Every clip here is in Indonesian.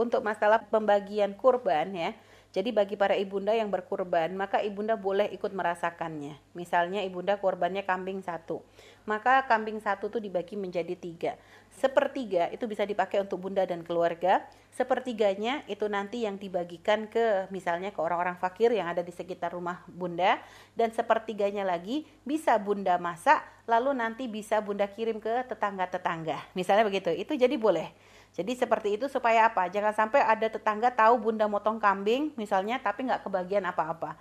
untuk masalah pembagian kurban ya jadi bagi para ibunda yang berkurban, maka ibunda boleh ikut merasakannya. Misalnya ibunda kurbannya kambing satu, maka kambing satu itu dibagi menjadi tiga. Sepertiga itu bisa dipakai untuk bunda dan keluarga. Sepertiganya itu nanti yang dibagikan ke misalnya ke orang-orang fakir yang ada di sekitar rumah bunda. Dan sepertiganya lagi bisa bunda masak, lalu nanti bisa bunda kirim ke tetangga-tetangga. Misalnya begitu, itu jadi boleh. Jadi seperti itu supaya apa? Jangan sampai ada tetangga tahu bunda motong kambing misalnya tapi nggak kebagian apa-apa.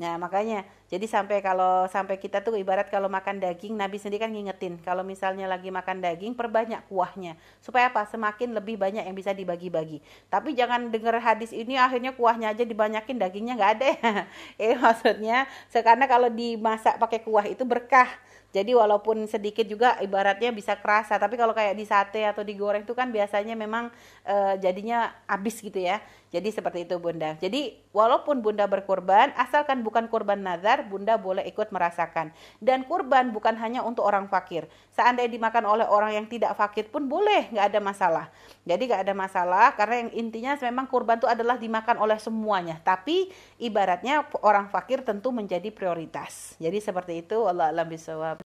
Nah makanya jadi sampai kalau sampai kita tuh ibarat kalau makan daging Nabi sendiri kan ngingetin kalau misalnya lagi makan daging perbanyak kuahnya supaya apa semakin lebih banyak yang bisa dibagi-bagi. Tapi jangan dengar hadis ini akhirnya kuahnya aja dibanyakin dagingnya nggak ada ya. eh maksudnya karena kalau dimasak pakai kuah itu berkah jadi walaupun sedikit juga ibaratnya bisa kerasa, tapi kalau kayak di sate atau digoreng itu kan biasanya memang e, jadinya habis gitu ya. Jadi seperti itu Bunda. Jadi walaupun Bunda berkorban, asalkan bukan korban nazar, Bunda boleh ikut merasakan. Dan kurban bukan hanya untuk orang fakir. Seandainya dimakan oleh orang yang tidak fakir pun boleh, nggak ada masalah. Jadi nggak ada masalah karena yang intinya memang kurban itu adalah dimakan oleh semuanya. Tapi ibaratnya orang fakir tentu menjadi prioritas. Jadi seperti itu Allah alam bisawab.